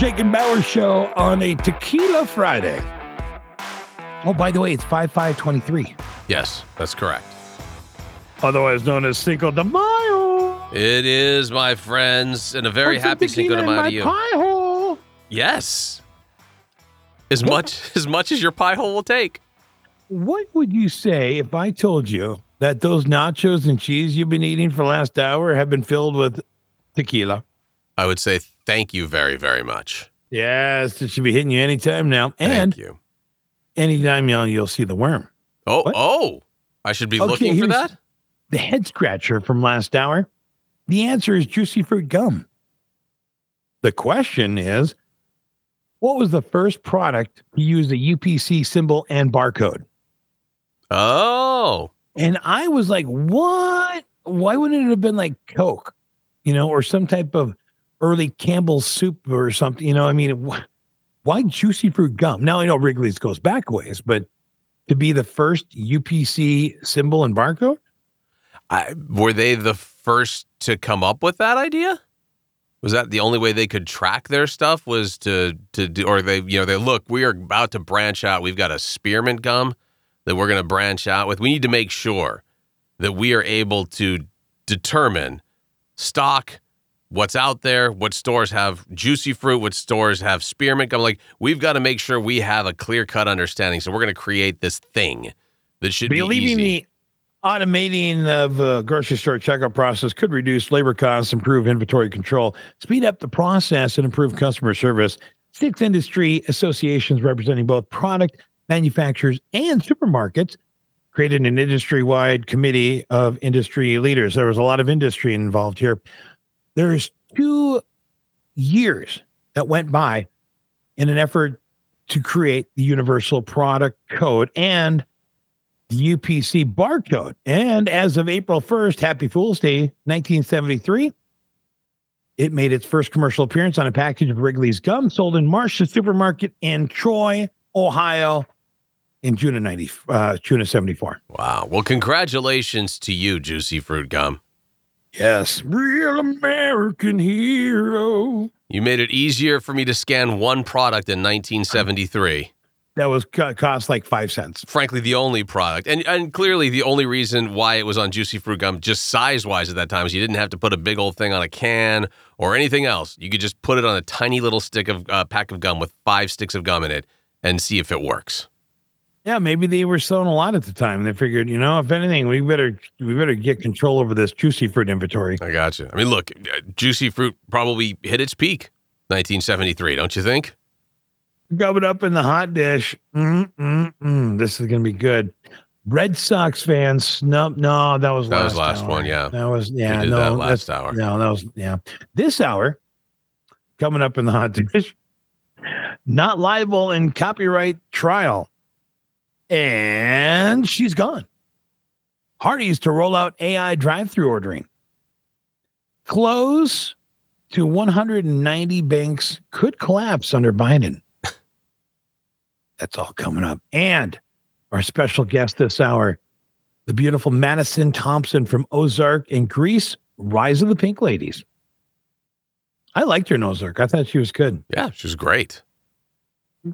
Jake and Bower show on a Tequila Friday. Oh, by the way, it's 5 5 23, Yes, that's correct. otherwise known as Cinco de Mayo. It is, my friends, and a very Put happy Cinco de Mayo to you. Pie hole. Yes. As much as much as your pie hole will take. What would you say if I told you that those nachos and cheese you've been eating for the last hour have been filled with tequila? I would say thank you very, very much. Yes, it should be hitting you anytime now. And thank you. anytime you you'll see the worm. Oh, What? oh. I should be Okay, looking for that? The head scratcher from last hour. The answer is juicy fruit gum. The question is what was the first product to use the UPC symbol and barcode? Oh. And I was like, what? Why wouldn't it have been like Coke, you know, or some type of early Campbell's soup or something? You know, I mean, wh- why juicy fruit gum? Now I know Wrigley's goes back ways, but to be the first UPC symbol and barcode? I, were they the first to come up with that idea? Was that the only way they could track their stuff? Was to to do, or they you know they look we are about to branch out. We've got a spearmint gum that we're going to branch out with. We need to make sure that we are able to determine stock, what's out there, what stores have juicy fruit, what stores have spearmint gum. Like we've got to make sure we have a clear cut understanding. So we're going to create this thing that should be easy. the automating of uh, grocery store checkout process could reduce labor costs, improve inventory control, speed up the process, and improve customer service. Six industry associations representing both product manufacturers and supermarkets created an industry-wide committee of industry leaders. There was a lot of industry involved here. There's two years that went by in an effort to create the universal product code and the UPC barcode. And as of April 1st, Happy Fool's Day, 1973, it made its first commercial appearance on a package of Wrigley's gum sold in Marsh's supermarket in Troy, Ohio in June of 90, uh, June of 74. Wow. Well, congratulations to you, Juicy Fruit Gum. Yes, real American hero. You made it easier for me to scan one product in 1973. That was cost like five cents. Frankly, the only product, and and clearly the only reason why it was on Juicy Fruit Gum, just size wise at that time, is you didn't have to put a big old thing on a can or anything else. You could just put it on a tiny little stick of uh, pack of gum with five sticks of gum in it and see if it works. Yeah, maybe they were selling a lot at the time. They figured, you know, if anything, we better we better get control over this juicy fruit inventory. I got you. I mean, look, uh, Juicy Fruit probably hit its peak 1973, don't you think? Rub it up in the hot dish. Mm, mm, mm. This is gonna be good. Red Sox fans snub. No, that was That last was last hour. one, yeah. that was yeah. no, that last that's- hour. No, that was yeah. This hour coming up in the hot dish. Not liable in copyright trial, and she's gone. Hardee's to roll out AI drive-through ordering. Close to 190 banks could collapse under Biden. That's all coming up. And our special guest this hour, the beautiful Madison Thompson from Ozark in Greece, Rise of the Pink Ladies. I liked her in Ozark. I thought she was good. Yeah, she was great.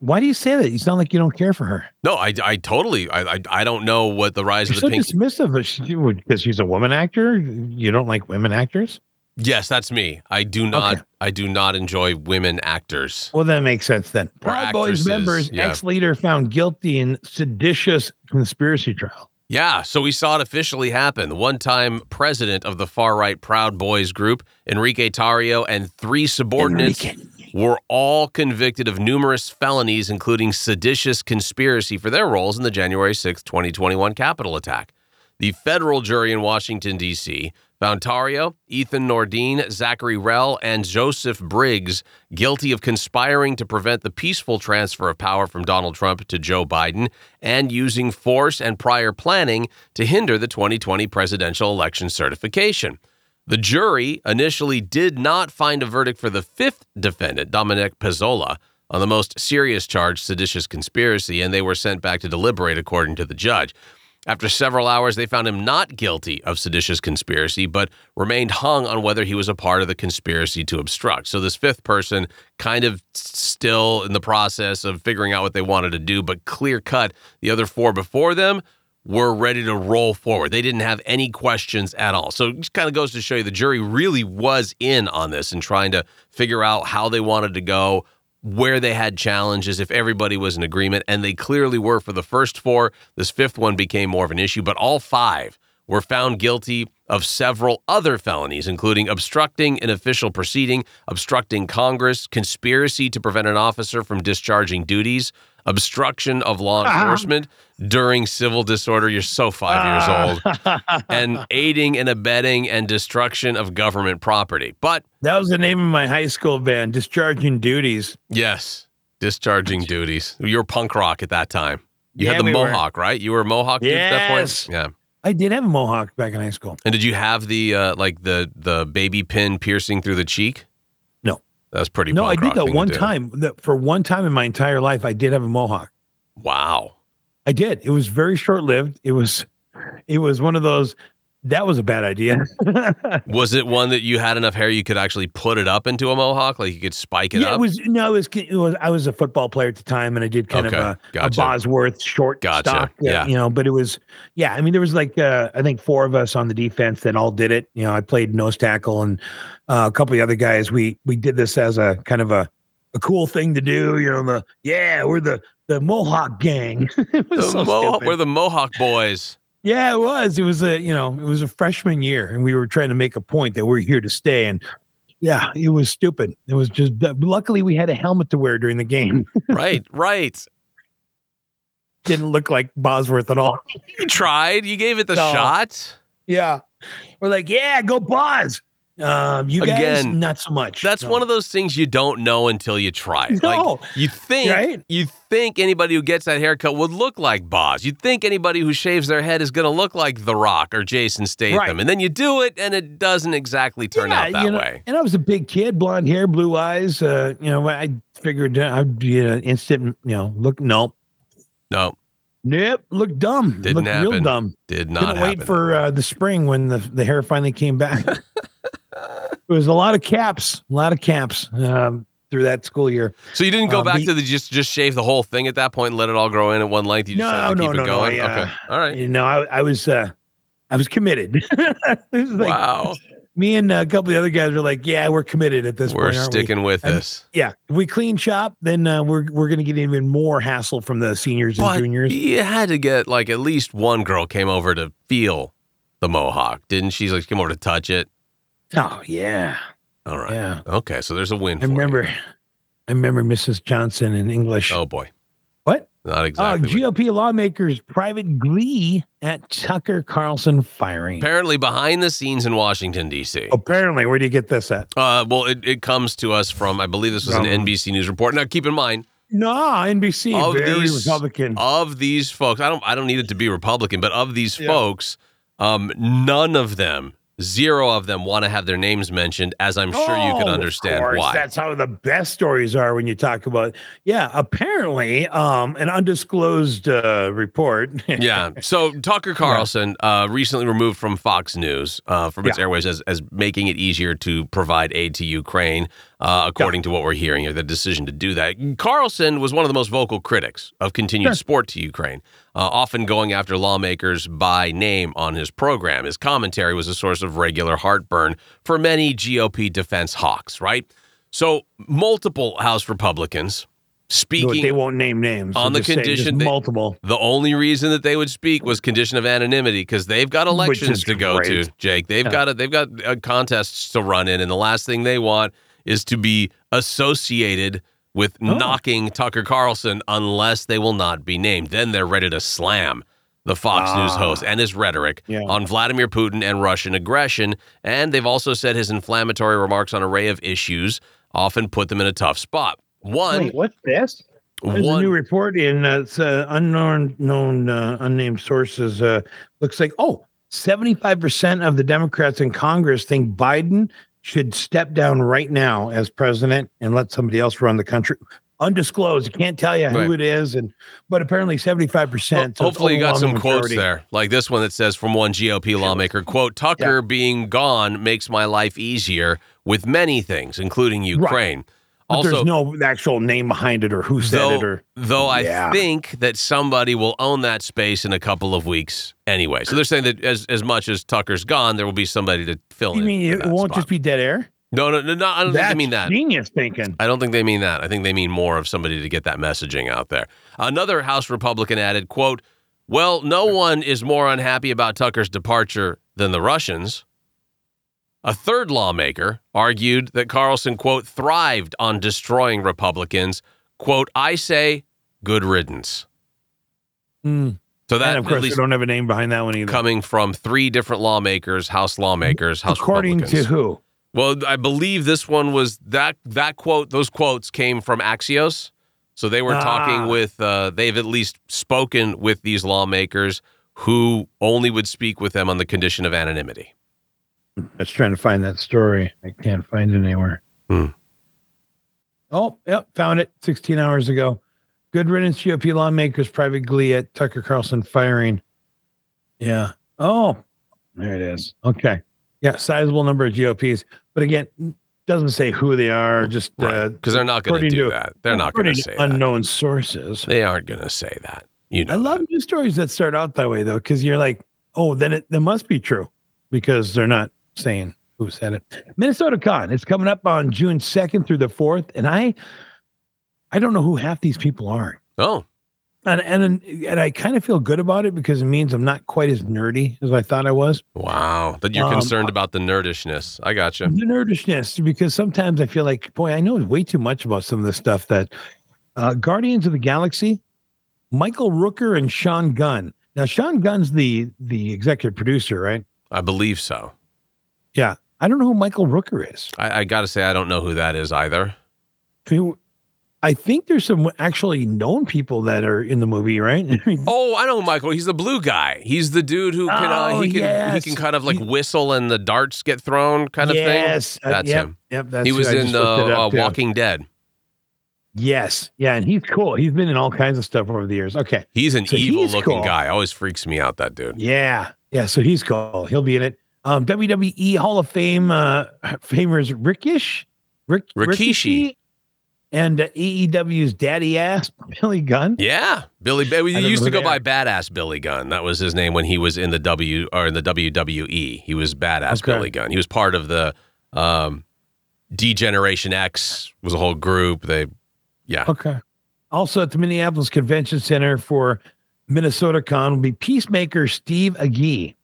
Why do you say that? You sound like you don't care for her. No, I, I totally, I, I, I don't know what the rise You're of so the pink. dismissive of she would because she's a woman actor. You don't like women actors? Yes, that's me. I do not, Okay. I do not enjoy women actors. Well, that makes sense then. Proud Boys members, yeah. ex-leader found guilty in seditious conspiracy trial. Yeah, so we saw it officially happen. The one-time president of the far-right Proud Boys group, Enrique Tarrio, and three subordinates Enrique. Were all convicted of numerous felonies, including seditious conspiracy for their roles in the January 6, 2021 Capitol attack. The federal jury in Washington, D.C. found Tarrio, Ethan Nordean, Zachary Rehl, and Joseph Biggs guilty of conspiring to prevent the peaceful transfer of power from Donald Trump to Joe Biden and using force and prior planning to hinder the 2020 presidential election certification. The jury initially did not find a verdict for the fifth defendant, Dominic Pezzola, on the most serious charge, seditious conspiracy, and they were sent back to deliberate according to the judge. After several hours, they found him not guilty of seditious conspiracy, but remained hung on whether he was a part of the conspiracy to obstruct. So, this fifth person kind of still in the process of figuring out what they wanted to do, but clear cut, the other four before them were ready to roll forward. They didn't have any questions at all. So, it just kind of goes to show you the jury really was in on this and trying to figure out how they wanted to go, where they had challenges, if everybody was in agreement, and they clearly were for the first four. This fifth one became more of an issue, but all five were found guilty of several other felonies, including obstructing an official proceeding, obstructing Congress, conspiracy to prevent an officer from discharging duties, obstruction of law ah. enforcement during civil disorder. You're so five years old. and aiding and abetting and destruction of government property. But That was the name of my high school band, Discharging Duties. yes, discharging duties. You were punk rock at that time. You Yeah, had the we were. mohawk, right? You were a mohawk dude at that point. Yeah. I did have a mohawk back in high school. And did you have the uh, like the the baby pin piercing through the cheek? No. That was pretty. No, I did that one time. That for one time in my entire life, I did have a mohawk. Wow. I did. It was very short lived. It was, it was one of those. That was a bad idea. Was it one that you had enough hair you could actually put it up into a mohawk, like you could spike it yeah, up? it was no, it was, it was. I was a football player at the time, and I did kind Okay, of a, gotcha. a Bosworth short Gotcha, stock. uh, yeah. you know. But it was, yeah. I mean, there was like uh, I think four of us on the defense that all did it. You know, I played nose tackle, and uh, a couple of the other guys. We we did this as a kind of a a cool thing to do. You know, the yeah, we're the the Mohawk gang. it was The so Mohawk- we're the Mohawk boys. Yeah, it was. It was a you know, it was a freshman year, and we were trying to make a point that we're here to stay. And yeah, it was stupid. It was just. Luckily, we had a helmet to wear during the game. right, right. Didn't look like Bosworth at all. You tried. You gave it the No. shot. Yeah, we're like, yeah, go Bos. Um, you guys, Again, not so much. That's one of those things you don't know until you try. it. Like No. you think Right? you think anybody who gets that haircut would look like Boz. You'd think anybody who shaves their head is going to look like The Rock or Jason Statham. Right. And then you do it and it doesn't exactly turn out that you know, way. And I was a big kid, blonde hair, blue eyes. Uh, you know, I figured uh, I'd be an instant. You know, look, no, No, nope, look dumb. Didn't look real dumb. did not Couldn't happen. wait for uh, the spring when the, the hair finally came back. it was a lot of caps, a lot of caps um, through that school year. so you didn't go uh, back the- to the just just shave the whole thing at that point and let it all grow in at one length. You just No, to no, keep no, it no. I, uh, okay, all right. You know, I, I was uh, I was committed. Was like, wow, Me and a couple of the other guys were like, "Yeah, we're committed at this point. we're point." aren't we?" sticking with And- this. Yeah, if we clean shop, then uh, we're we're gonna get even more hassle from the seniors and But juniors. you had to get like at least one girl came over to feel the mohawk, didn't she? Like came over to touch it. Oh yeah, All right. yeah. Okay, so there's a win. I for you. remember, I remember Mrs. Johnson in English. Oh boy, What? not Oh, exactly. what- GOP lawmakers private glee at Tucker Carlson firing. Apparently, behind the scenes in Washington D.C. Apparently, where do you get this at? Uh, well, it, it comes to us from I believe this was an NBC News report. Now, keep in mind No, NBC, Of very these- Republican. of these folks, I don't I don't need it to be Republican, but of these Yeah. folks, um, none of them, zero of them, want to have their names mentioned. As I'm sure you can Oh, understand course. why. That's how the best stories are when you talk about. Yeah, apparently, um, an undisclosed uh, report. yeah. So Tucker Carlson, uh, recently removed from Fox News uh, from its Yeah. airways as, as making it easier to provide aid to Ukraine, uh, according to what we're hearing, or the decision to do that. Carlson was one of the most vocal critics of continued Sure. support to Ukraine, uh, often going after lawmakers by name on his program. His commentary was a source of regular heartburn for many GOP defense hawks, right? So multiple House Republicans speaking they won't name names. On the Just say just condition they- multiple. the only reason that they would speak was condition of anonymity because they've got elections to go to. Jake. They've Yeah. got a, they've got uh, contests to run in, and the last thing they want is to be associated with Oh. knocking Tucker Carlson unless they will not be named. Then they're ready to slam the Fox News Ah. host and his rhetoric Yeah. on Vladimir Putin and Russian aggression. And they've also said his inflammatory remarks on an array of issues often put them in a tough spot. One, Wait, what's this? There's one a new report in uh, uh, unknown, known, uh, unnamed sources. Uh, looks like oh, 75 percent of the Democrats in Congress think Biden should step down right now as president and let somebody else run the country. undisclosed. Can't tell you who Right. it is, and but apparently seventy five percent. Hopefully, you got some quotes there, like this one that says from one GOP lawmaker: "Quote Tucker being gone makes my life easier with many things, including Ukraine." But Also, there's no actual name behind it or who said though, it or though I Yeah. think that somebody will own that space in a couple of weeks anyway. So they're saying that as as much as Tucker's gone, there will be somebody to fill you in. mean it won't spot. just be dead air? no, no, no, no. I don't think they That's mean that. genius thinking. I don't think they mean that. I think they mean more of somebody to get that messaging out there. Another House Republican added, quote, Well, no one is more unhappy about Tucker's departure than the Russians. A third lawmaker argued that Carlson, quote, thrived on destroying Republicans. Quote, I say good riddance. Mm. So that and of at course, least they don't have a name behind that one either. coming from three different lawmakers, House lawmakers, House According Republicans. to who? Well, I believe this one was that that quote. Those quotes came from Axios, so they were Ah. talking with. Uh, they've at least spoken with these lawmakers who only would speak with them on the condition of anonymity. I was trying to find that story. I can't find it anywhere. Hmm. Oh, yep, found it 16 hours ago. Good riddance, GOP lawmakers private glee at Tucker Carlson firing. Yeah. Oh, there it is. Okay. Yeah, sizable number of GOPs, but again, doesn't say who they are. Just uh, Because they're not going to do that. They're not going to according say that. unknown sources. They aren't going to say that. You know. I love news stories that start out that way though, because you're like, oh, then it, that must be true because they're not saying who said it. Minnesota Con, it's coming up on June 2nd through the 4th. And I I don't know who half these people are. Oh, And and and I kind of feel good about it because it means I'm not quite as nerdy as I thought I was. wow. That you're Um, concerned about the nerdishness. I got you. The nerdishness, because sometimes I feel like, boy, I know way too much about some of this stuff that uh, Guardians of the Galaxy, Michael Rooker and Sean Gunn. Now, Sean Gunn's the the executive producer, right? I believe so. Yeah. I don't know who Michael Rooker is. I, I got to say, I don't know who that is either. Who- I think there's some actually known people that are in the movie, right? Oh, I know Michael. He's the blue guy. He's the dude who can uh, Oh, he can yes. he can kind of like whistle and the darts get thrown kind of yes, thing. uh, That's yep, him. Yep, that's he was in the uh. Walking Dead. Yes, yeah, and he's cool. He's been in all kinds of stuff over the years. Okay, He's an So evil he's looking cool. guy. Always freaks me out. That dude. Yeah. Yeah. So he's cool. He'll be in it. Um, WWE Hall of Fame uh, famers Rickish, Rick, Rikishi. and uh, AEW's daddy ass Billy Gunn. Yeah, Billy. Don't used to go by Badass Billy Gunn. That was his name when he was in the W or in the WWE. He was Badass Okay. Billy Gunn. He was part of the um, D-Generation X. Was a whole group. They, yeah. Okay. Also at the Minneapolis Convention Center for Minnesota Con will be Peacemaker Steve Agee.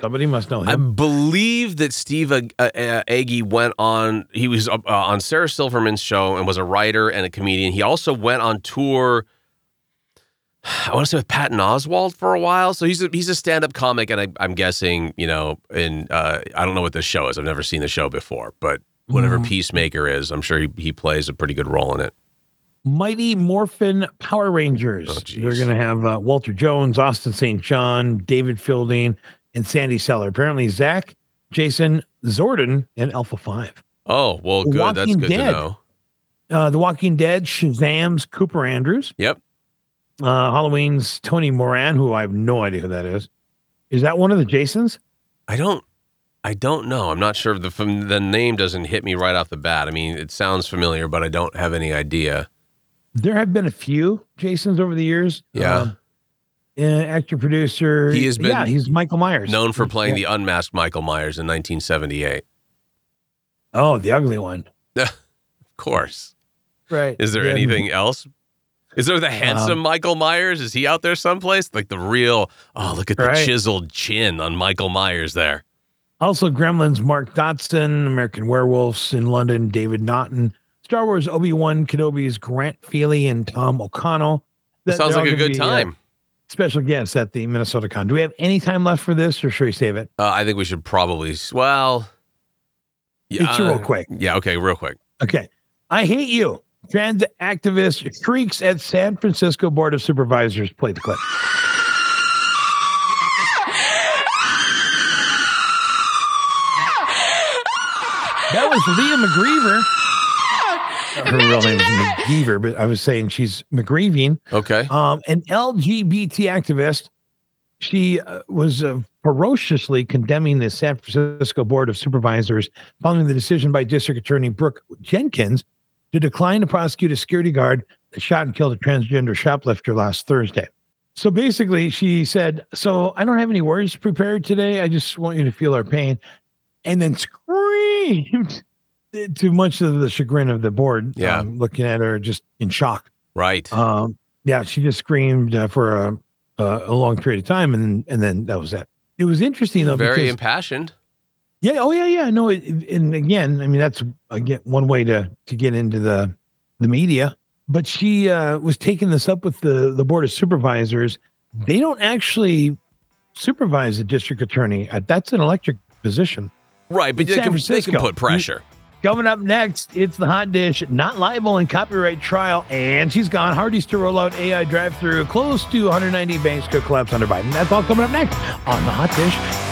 Somebody must know him. I believe that Steve Ag- uh, uh, went on. He was uh, on Sarah Silverman's show and was a writer and a comedian. He also went on tour. I want to say with Patton Oswalt for a while. So he's a, he's a stand up comic, and I, I'm guessing you know. And uh, I don't know what this show is. I've never seen the show before, but whatever Mhm. Peacemaker is, I'm sure he, he plays a pretty good role in it. Mighty Morphin Power Rangers. Oh. They're going to have uh, Walter Jones, Austin St. John, David Fielding, and Sandy Seller. Apparently, Zach, Jason, Zordon, and Alpha 5. Oh well, good. That's good Dead. to know. Uh, the Walking Dead, Shazam's Cooper Andrews. Yep. Uh, Halloween's Tony Moran, who I have no idea who that is. Is that one of the Jasons? I don't. I don't know. I'm not sure. The the name doesn't hit me right off the bat. I mean, it sounds familiar, but I don't have any idea. There have been a few Jasons over the years. Yeah. Um, uh, actor, producer. He has been yeah, he's Michael Myers. Known for playing Yeah. the unmasked Michael Myers in 1978. Oh, the ugly one. Of course. Right. Is there Yeah. anything else? Is there the Um, handsome Michael Myers? Is he out there someplace? Like the real, oh, look at the Right. chiseled chin on Michael Myers there. Also, Gremlins, Mark Dodson, American Werewolves in London, David Naughton, Star Wars, Obi Wan Kenobi's Grant Feely and Tom O'Connell. That That- sounds like a good be, uh, time. Special guests at the Minnesota Con. Do we have any time left for this, or should we save it? Uh, I think we should probably, well, yeah, It's real uh, quick. Yeah, okay, real quick. Okay. I hate you. Trans activist shrieks at San Francisco Board of Supervisors. Play the clip. That was Leah McGreever. Her real name is McGeever, but I was saying she's McGreeving, Okay. um, an LGBT activist. She uh, was uh, ferociously condemning the San Francisco Board of Supervisors following the decision by District Attorney Brooke Jenkins to decline to prosecute a security guard that shot and killed a transgender shoplifter last Thursday. So basically, she said, So I don't have any words prepared today. I just want you to feel our pain. And then screamed to much of the chagrin of the board, Yeah. um, looking at her just in shock. Right. Um, yeah, she just screamed uh, for a, a, a long period of time, and then and then that was that. It was interesting though, Very because impassioned. yeah, oh yeah, yeah. No, it, and again, I mean that's again one way to to get into the the media. But she uh, was taking this up with the the board of supervisors. They don't actually supervise the district attorney. That's an electric position. Right, but they can, they can put pressure. Coming up next, it's the hot dish, not libel and copyright trial, and she's gone. Hardee's to roll out AI drive-through. Close to 190 banks could collapse under Biden. That's all coming up next on the hot dish.